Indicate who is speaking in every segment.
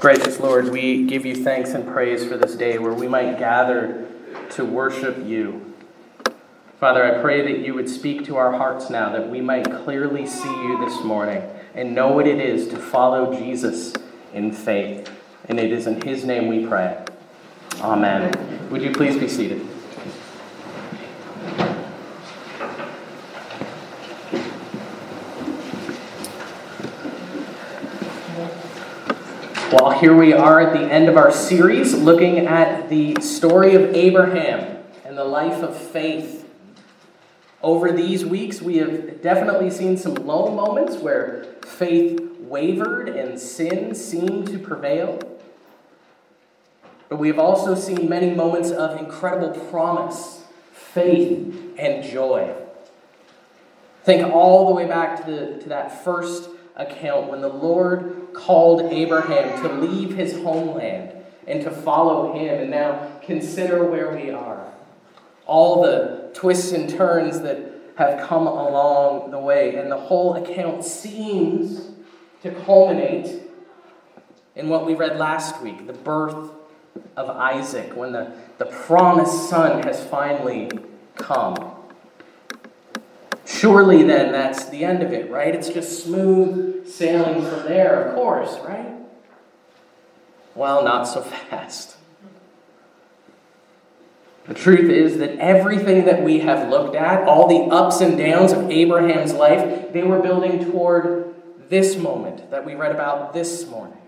Speaker 1: Gracious Lord, we give you thanks and praise for this day where we might gather to worship you. Father, I pray that you would speak to our hearts now, that we might clearly see you this morning and know what it is to follow Jesus in faith. And it is in his name we pray. Amen. Would you please be seated? Well, here we are at the end of our series looking at the story of Abraham and the life of faith. Over these weeks, we have definitely seen some low moments where faith wavered and sin seemed to prevail. But we have also seen many moments of incredible promise, faith, and joy. Think all the way back to, the, to that first account when the Lord called Abraham to leave his homeland and to follow him. And now consider where we are. All the twists and turns that have come along the way. And the whole account seems to culminate in what we read last week the birth of Isaac, when the, the promised son has finally come. Surely then that's the end of it, right? It's just smooth sailing from there, of course, right? Well, not so fast. The truth is that everything that we have looked at, all the ups and downs of Abraham's life, they were building toward this moment that we read about this morning.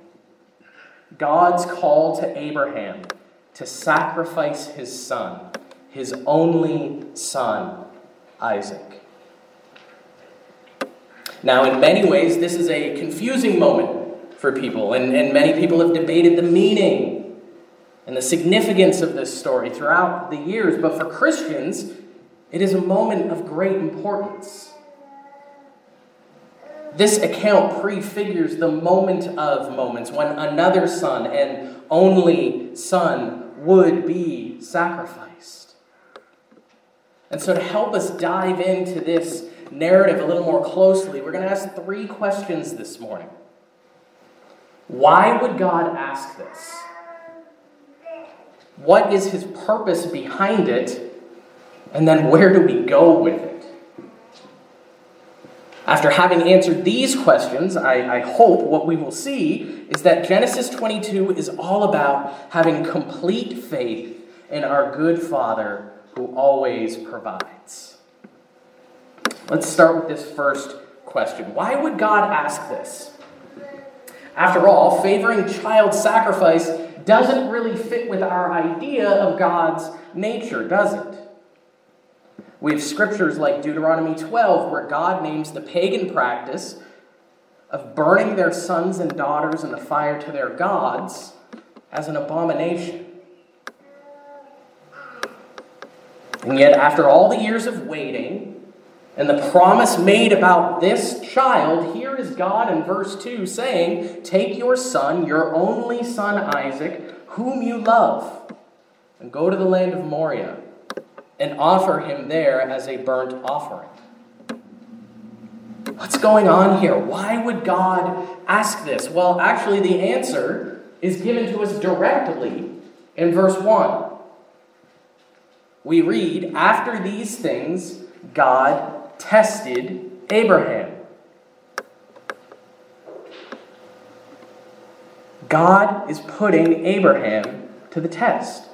Speaker 1: God's call to Abraham to sacrifice his son, his only son, Isaac. Now, in many ways, this is a confusing moment for people, and, and many people have debated the meaning and the significance of this story throughout the years. But for Christians, it is a moment of great importance. This account prefigures the moment of moments when another son and only son would be sacrificed. And so, to help us dive into this narrative a little more closely, we're going to ask three questions this morning. Why would God ask this? What is his purpose behind it? And then where do we go with it? After having answered these questions, I, I, hope what we will see is that Genesis 22 is all about having complete faith in our good Father who always provides. Let's start with this first question Why would God ask this? After all, favoring child sacrifice doesn't really fit with our idea of God's nature, does it? We have scriptures like Deuteronomy 12, where God names the pagan practice of burning their sons and daughters in the fire to their gods as an abomination. And yet, after all the years of waiting, and the promise made about this child, here is God in verse 2 saying, Take your son, your only son Isaac, whom you love, and go to the land of Moriah and offer him there as a burnt offering. What's going on here? Why would God ask this? Well, actually, the answer is given to us directly in verse 1. We read, After these things, God tested Abraham. God is putting Abraham to the test.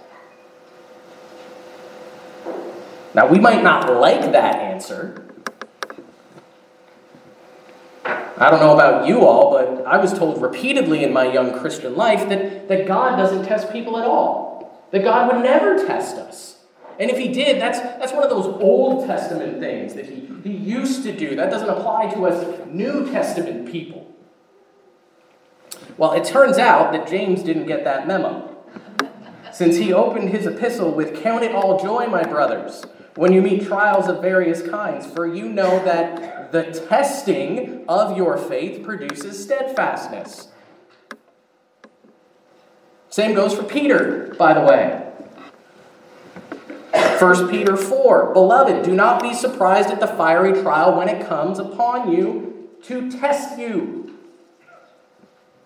Speaker 1: Now, we might not like that answer. I don't know about you all, but I was told repeatedly in my young Christian life that, that God doesn't test people at all, that God would never test us. And if he did, that's, that's one of those Old Testament things that he, he used to do. That doesn't apply to us New Testament people. Well, it turns out that James didn't get that memo. Since he opened his epistle with, Count it all joy, my brothers, when you meet trials of various kinds, for you know that the testing of your faith produces steadfastness. Same goes for Peter, by the way. 1 Peter 4 Beloved, do not be surprised at the fiery trial when it comes upon you to test you,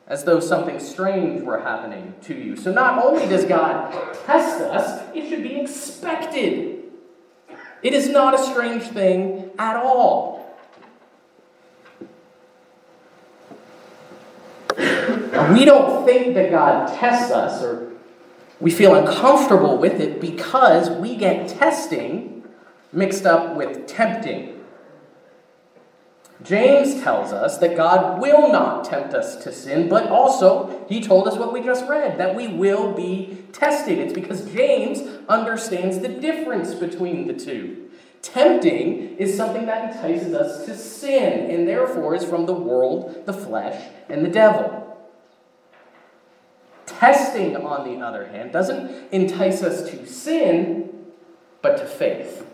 Speaker 1: as though something strange were happening to you. So not only does God test us, it should be expected. It is not a strange thing at all. We don't think that God tests us or we feel uncomfortable with it because we get testing mixed up with tempting. James tells us that God will not tempt us to sin, but also he told us what we just read that we will be tested. It's because James understands the difference between the two. Tempting is something that entices us to sin and therefore is from the world, the flesh, and the devil. Testing, on the other hand, doesn't entice us to sin, but to faith.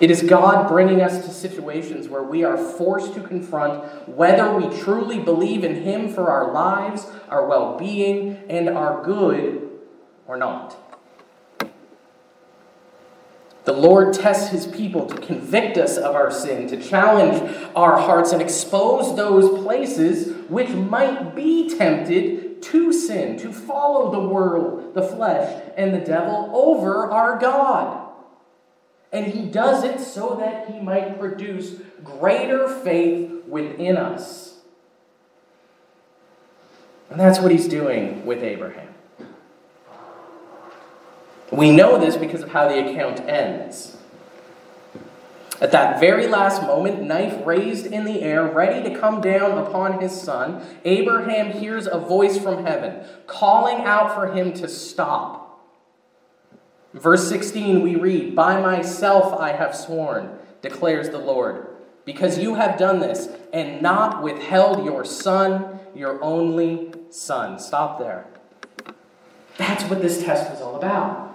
Speaker 1: It is God bringing us to situations where we are forced to confront whether we truly believe in Him for our lives, our well being, and our good or not. The Lord tests his people to convict us of our sin, to challenge our hearts and expose those places which might be tempted to sin, to follow the world, the flesh, and the devil over our God. And he does it so that he might produce greater faith within us. And that's what he's doing with Abraham. We know this because of how the account ends. At that very last moment, knife raised in the air, ready to come down upon his son, Abraham hears a voice from heaven calling out for him to stop. Verse 16, we read, By myself I have sworn, declares the Lord, because you have done this and not withheld your son, your only son. Stop there. That's what this test was all about.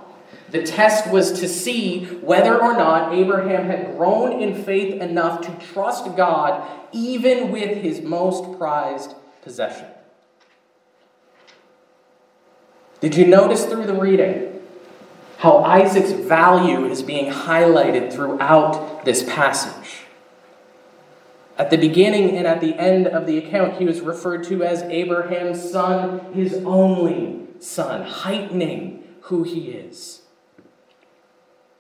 Speaker 1: The test was to see whether or not Abraham had grown in faith enough to trust God even with his most prized possession. Did you notice through the reading how Isaac's value is being highlighted throughout this passage? At the beginning and at the end of the account, he was referred to as Abraham's son, his only son, heightening who he is.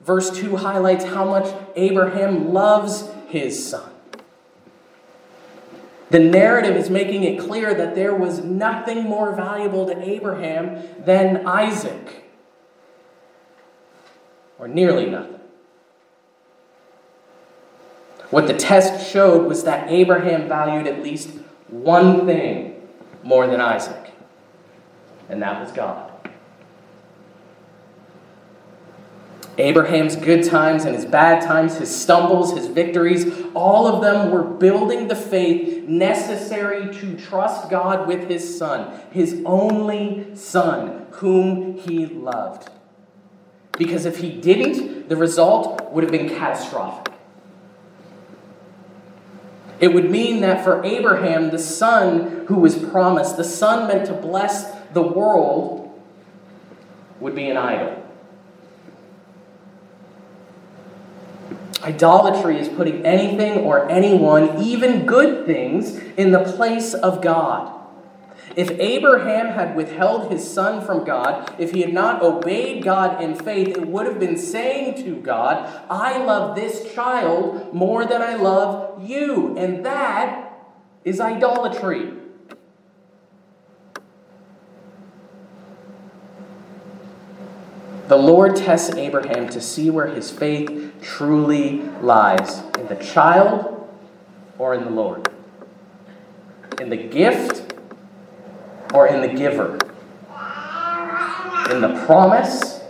Speaker 1: Verse 2 highlights how much Abraham loves his son. The narrative is making it clear that there was nothing more valuable to Abraham than Isaac, or nearly nothing. What the test showed was that Abraham valued at least one thing more than Isaac, and that was God. Abraham's good times and his bad times, his stumbles, his victories, all of them were building the faith necessary to trust God with his son, his only son, whom he loved. Because if he didn't, the result would have been catastrophic. It would mean that for Abraham, the son who was promised, the son meant to bless the world, would be an idol. Idolatry is putting anything or anyone, even good things, in the place of God. If Abraham had withheld his son from God, if he had not obeyed God in faith, it would have been saying to God, I love this child more than I love you. And that is idolatry. The Lord tests Abraham to see where his faith truly lies in the child or in the Lord, in the gift or in the giver, in the promise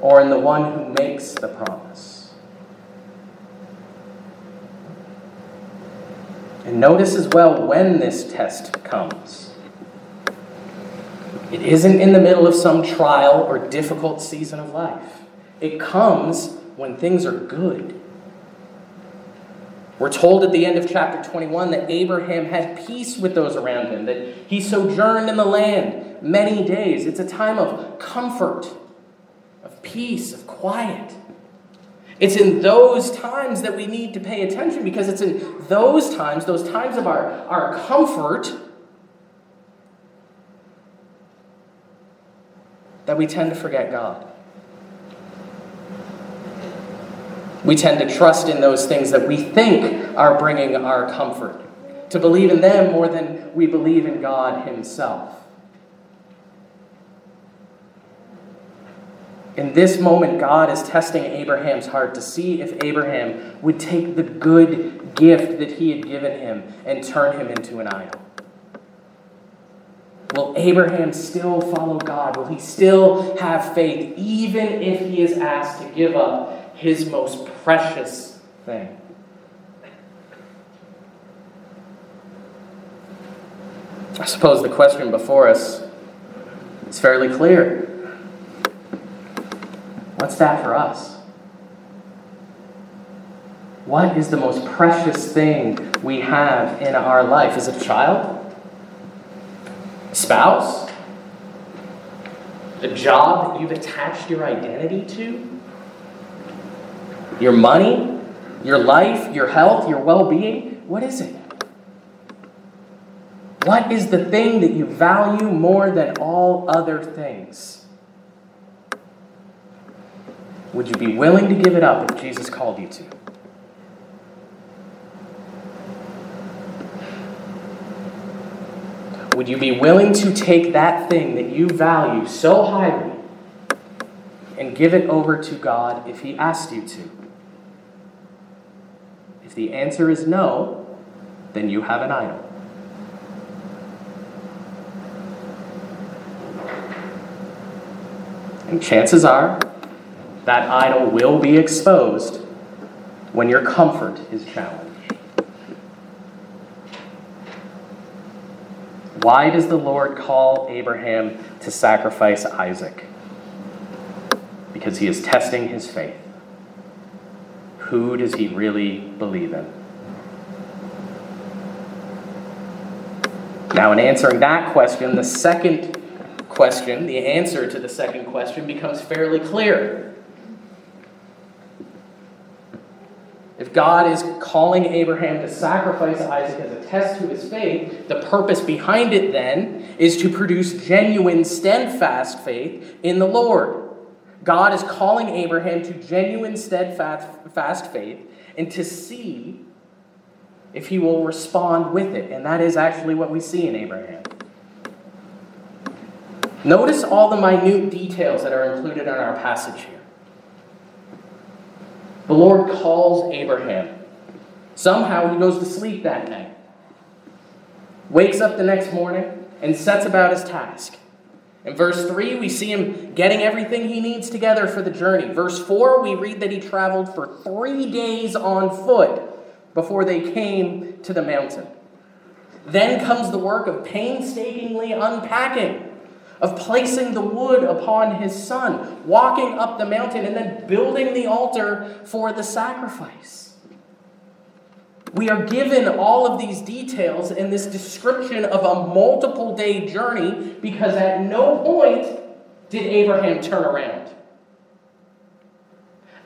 Speaker 1: or in the one who makes the promise. And notice as well when this test comes. It isn't in the middle of some trial or difficult season of life. It comes when things are good. We're told at the end of chapter 21 that Abraham had peace with those around him, that he sojourned in the land many days. It's a time of comfort, of peace, of quiet. It's in those times that we need to pay attention because it's in those times, those times of our, our comfort, that we tend to forget God. We tend to trust in those things that we think are bringing our comfort, to believe in them more than we believe in God Himself. In this moment, God is testing Abraham's heart to see if Abraham would take the good gift that he had given him and turn him into an idol. Will Abraham still follow God? Will he still have faith, even if he is asked to give up his most precious thing? I suppose the question before us is fairly clear. What's that for us? What is the most precious thing we have in our life? Is it a child? Spouse? The job that you've attached your identity to? Your money? Your life? Your health? Your well being? What is it? What is the thing that you value more than all other things? Would you be willing to give it up if Jesus called you to? Would you be willing to take that thing that you value so highly and give it over to God if He asked you to? If the answer is no, then you have an idol. And chances are that idol will be exposed when your comfort is challenged. Why does the Lord call Abraham to sacrifice Isaac? Because he is testing his faith. Who does he really believe in? Now, in answering that question, the second question, the answer to the second question, becomes fairly clear. God is calling Abraham to sacrifice Isaac as a test to his faith, the purpose behind it then is to produce genuine, steadfast faith in the Lord. God is calling Abraham to genuine, steadfast faith and to see if he will respond with it. And that is actually what we see in Abraham. Notice all the minute details that are included in our passage here. The Lord calls Abraham. Somehow he goes to sleep that night, wakes up the next morning, and sets about his task. In verse 3, we see him getting everything he needs together for the journey. Verse 4, we read that he traveled for three days on foot before they came to the mountain. Then comes the work of painstakingly unpacking of placing the wood upon his son, walking up the mountain, and then building the altar for the sacrifice. We are given all of these details in this description of a multiple day journey because at no point did Abraham turn around.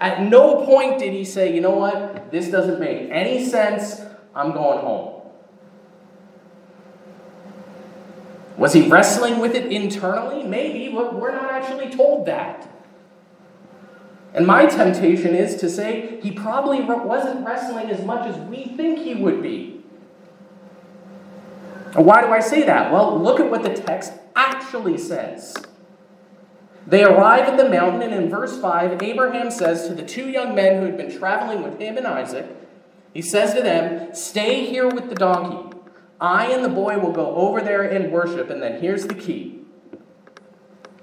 Speaker 1: At no point did he say, you know what, this doesn't make any sense, I'm going home. Was he wrestling with it internally? Maybe, but we're not actually told that. And my temptation is to say he probably wasn't wrestling as much as we think he would be. why do I say that? Well, look at what the text actually says. They arrive at the mountain, and in verse 5, Abraham says to the two young men who had been traveling with him and Isaac, he says to them, Stay here with the donkey. I and the boy will go over there and worship, and then here's the key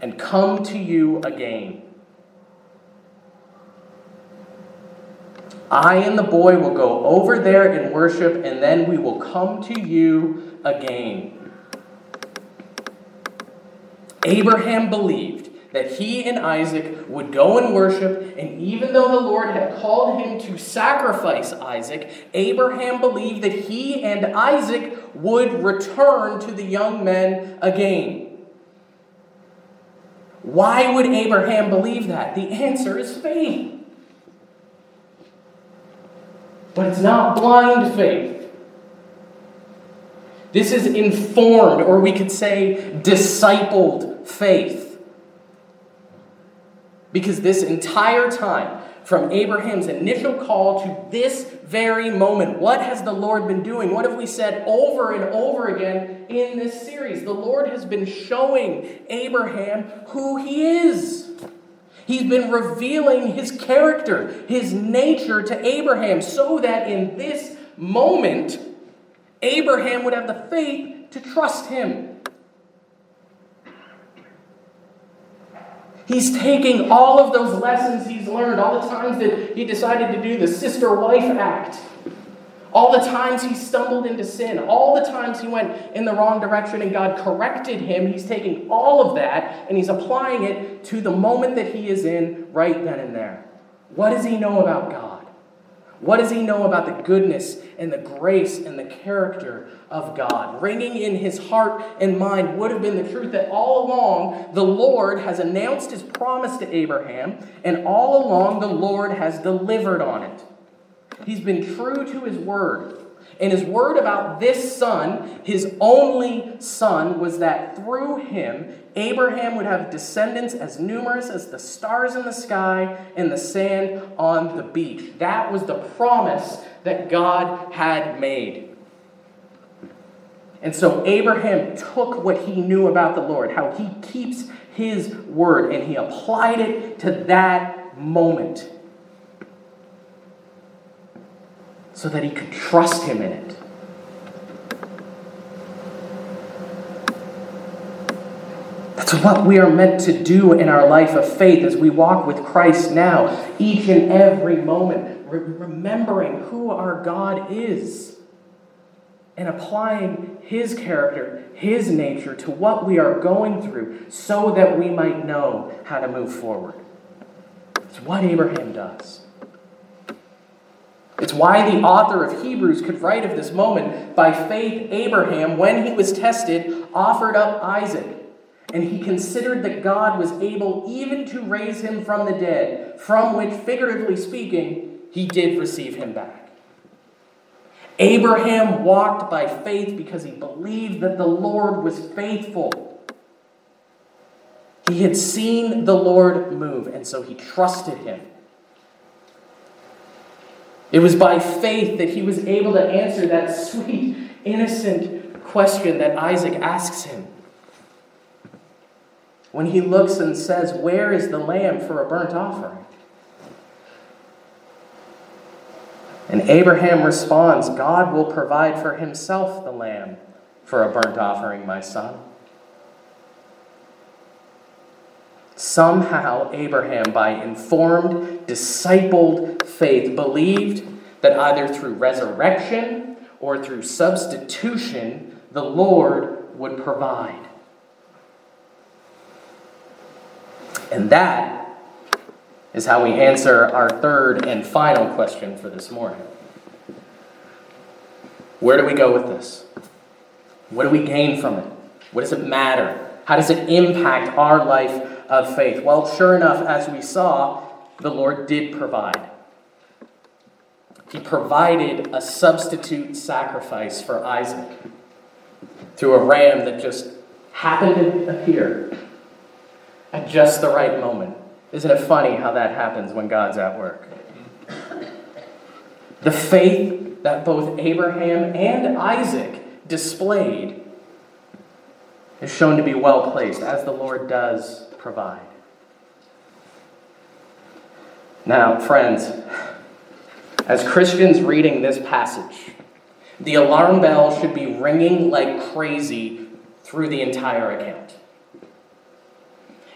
Speaker 1: and come to you again. I and the boy will go over there and worship, and then we will come to you again. Abraham believed that he and Isaac would go and worship, and even though the Lord had called him to sacrifice Isaac, Abraham believed that he and Isaac would return to the young men again. Why would Abraham believe that? The answer is faith. But it's not blind faith. This is informed, or we could say discipled faith. Because this entire time, from Abraham's initial call to this very moment. What has the Lord been doing? What have we said over and over again in this series? The Lord has been showing Abraham who he is. He's been revealing his character, his nature to Abraham, so that in this moment, Abraham would have the faith to trust him. He's taking all of those lessons he's learned, all the times that he decided to do the sister wife act, all the times he stumbled into sin, all the times he went in the wrong direction and God corrected him. He's taking all of that and he's applying it to the moment that he is in right then and there. What does he know about God? What does he know about the goodness and the grace and the character of God? Ringing in his heart and mind would have been the truth that all along the Lord has announced his promise to Abraham, and all along the Lord has delivered on it. He's been true to his word. And his word about this son, his only son, was that through him, Abraham would have descendants as numerous as the stars in the sky and the sand on the beach. That was the promise that God had made. And so Abraham took what he knew about the Lord, how he keeps his word, and he applied it to that moment. so that he could trust him in it. That's what we are meant to do in our life of faith as we walk with Christ now, each and every moment, re- remembering who our God is and applying His character, His nature to what we are going through so that we might know how to move forward. It's what Abraham does. It's why the author of Hebrews could write of this moment by faith, Abraham, when he was tested, offered up Isaac. And he considered that God was able even to raise him from the dead, from which, figuratively speaking, he did receive him back. Abraham walked by faith because he believed that the Lord was faithful. He had seen the Lord move, and so he trusted him. It was by faith that he was able to answer that sweet, innocent question that Isaac asks him. When he looks and says, Where is the lamb for a burnt offering? And Abraham responds, God will provide for himself the lamb for a burnt offering, my son. Somehow, Abraham, by informed, discipled faith, believed that either through resurrection or through substitution, the Lord would provide. And that is how we answer our third and final question for this morning. Where do we go with this? What do we gain from it? What does it matter? How does it impact our life of faith? Well, sure enough, as we saw, the Lord did provide. He provided a substitute sacrifice for Isaac through a ram that just happened to appear at just the right moment. Isn't it funny how that happens when God's at work? The faith that both Abraham and Isaac displayed is shown to be well placed, as the Lord does provide. Now, friends, as Christians reading this passage, the alarm bell should be ringing like crazy through the entire account.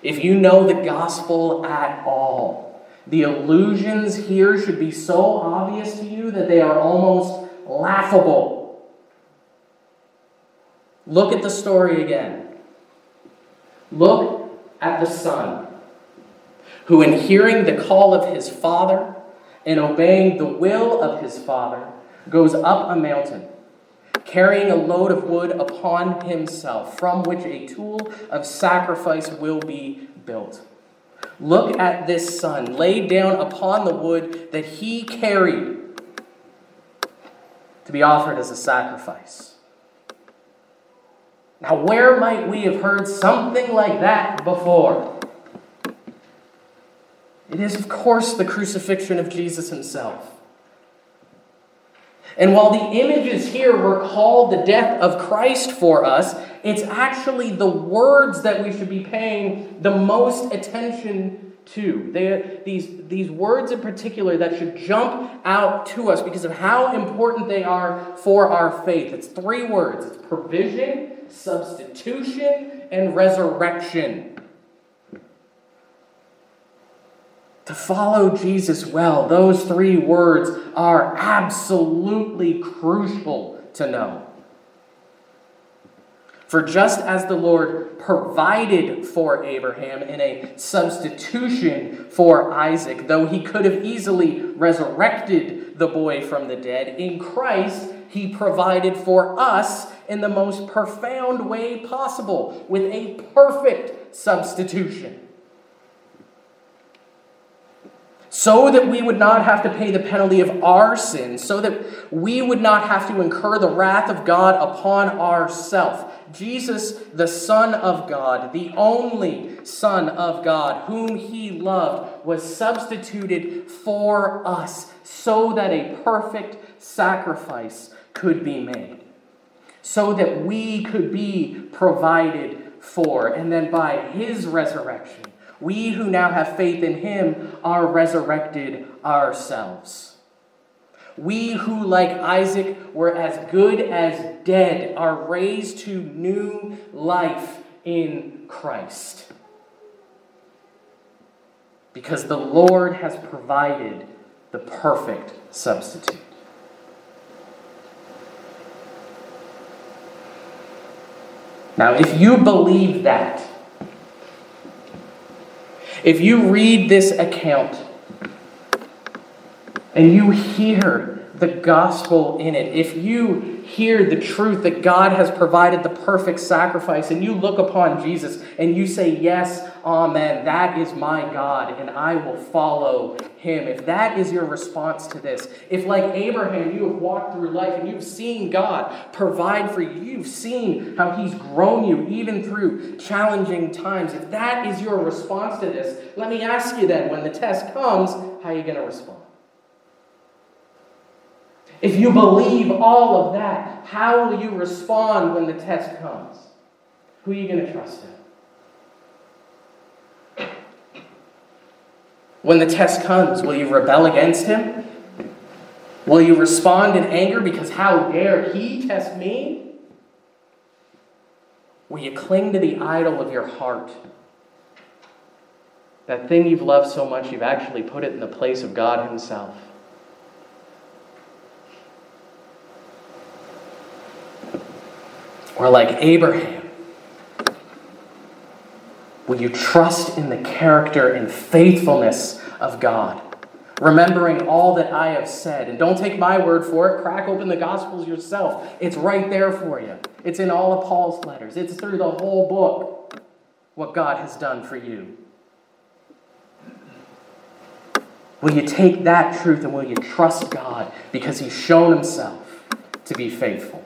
Speaker 1: If you know the gospel at all, the illusions here should be so obvious to you that they are almost laughable. Look at the story again. Look at the son, who, in hearing the call of his father and obeying the will of his father, goes up a mountain, carrying a load of wood upon himself, from which a tool of sacrifice will be built. Look at this son laid down upon the wood that he carried. to be offered as a sacrifice. Now, where might we have heard something like that before? It is, of course, the crucifixion of Jesus himself. And while the images here recall the death of Christ for us, it's actually the words that we should be paying the most attention to. They, these, these words in particular that should jump out to us because of how important they are for our faith. It's three words it's provision, substitution, and resurrection. To follow Jesus well, those three words are absolutely crucial to know. For just as the Lord provided for Abraham in a substitution for Isaac, though he could have easily resurrected the boy from the dead, in Christ he provided for us in the most profound way possible with a perfect substitution so that we would not have to pay the penalty of our sins, so that we would not have to incur the wrath of God upon ourselves. Jesus, the Son of God, the only Son of God, whom he loved, was substituted for us so that a perfect sacrifice could be made, so that we could be provided for. And then by his resurrection, we who now have faith in him are resurrected ourselves. We who, like Isaac, were as good as dead are raised to new life in Christ. Because the Lord has provided the perfect substitute. Now, if you believe that, if you read this account and you hear the gospel in it, if you hear the truth that God has provided the perfect sacrifice and you look upon Jesus and you say, Yes, Amen, that is my God and I will follow him. If that is your response to this, if like Abraham, you have walked through life and you've seen God provide for you, you've seen how he's grown you even through challenging times, if that is your response to this, let me ask you then when the test comes, how are you going to respond? If you believe all of that, how will you respond when the test comes? Who are you going to trust in? When the test comes, will you rebel against him? Will you respond in anger because how dare he test me? Will you cling to the idol of your heart? That thing you've loved so much, you've actually put it in the place of God Himself. Or like Abraham, will you trust in the character and faithfulness of God? Remembering all that I have said. And don't take my word for it. Crack open the Gospels yourself. It's right there for you. It's in all of Paul's letters, it's through the whole book what God has done for you. Will you take that truth and will you trust God because He's shown Himself to be faithful?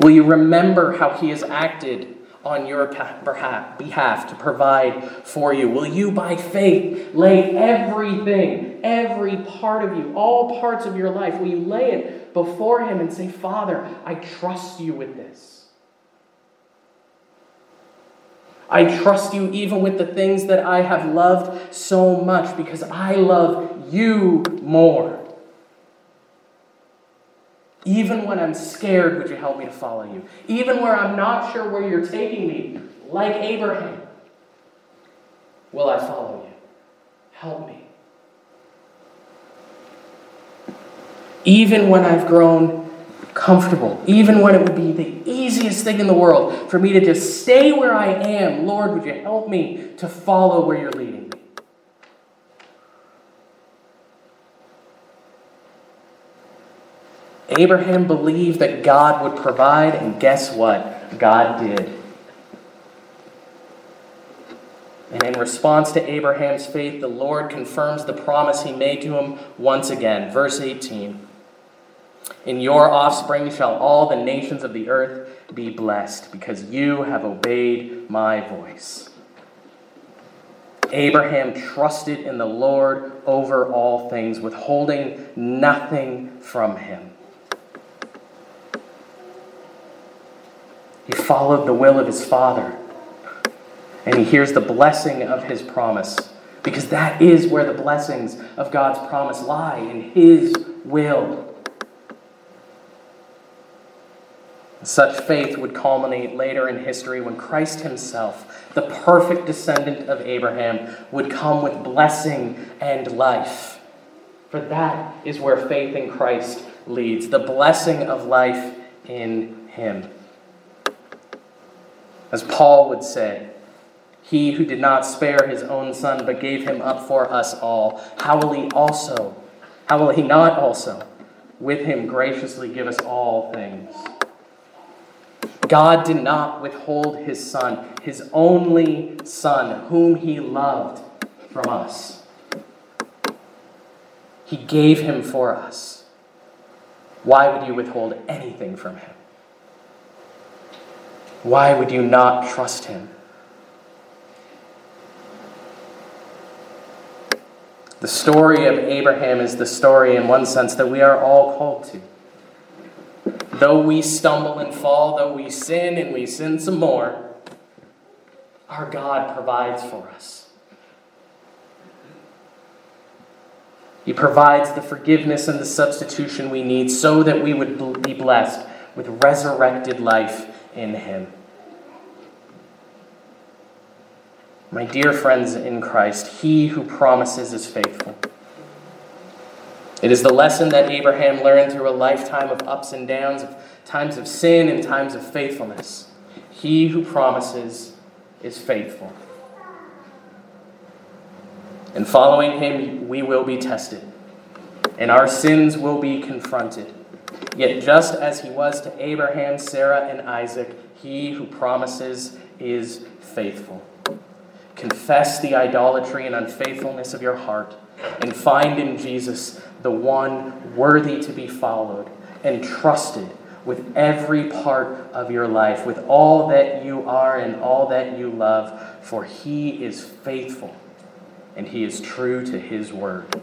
Speaker 1: Will you remember how He has acted on your behalf to provide for you? Will you, by faith, lay everything, every part of you, all parts of your life, will you lay it before Him and say, Father, I trust you with this? I trust you even with the things that I have loved so much because I love you more. Even when I'm scared, would you help me to follow you? Even where I'm not sure where you're taking me, like Abraham, will I follow you? Help me. Even when I've grown comfortable, even when it would be the easiest thing in the world for me to just stay where I am, Lord, would you help me to follow where you're leading? Abraham believed that God would provide, and guess what? God did. And in response to Abraham's faith, the Lord confirms the promise he made to him once again. Verse 18 In your offspring shall all the nations of the earth be blessed, because you have obeyed my voice. Abraham trusted in the Lord over all things, withholding nothing from him. He followed the will of his father, and he hears the blessing of his promise, because that is where the blessings of God's promise lie in his will. Such faith would culminate later in history when Christ himself, the perfect descendant of Abraham, would come with blessing and life. For that is where faith in Christ leads the blessing of life in him. As Paul would say, he who did not spare his own son but gave him up for us all, how will he also, how will he not also, with him graciously give us all things? God did not withhold his son, his only son, whom he loved, from us. He gave him for us. Why would you withhold anything from him? Why would you not trust him? The story of Abraham is the story, in one sense, that we are all called to. Though we stumble and fall, though we sin and we sin some more, our God provides for us. He provides the forgiveness and the substitution we need so that we would be blessed with resurrected life in Him. My dear friends in Christ, He who promises is faithful. It is the lesson that Abraham learned through a lifetime of ups and downs, of times of sin and times of faithfulness. He who promises is faithful. In following him, we will be tested, and our sins will be confronted. Yet, just as he was to Abraham, Sarah, and Isaac, he who promises is faithful. Confess the idolatry and unfaithfulness of your heart, and find in Jesus the one worthy to be followed and trusted with every part of your life, with all that you are and all that you love, for he is faithful and he is true to his word.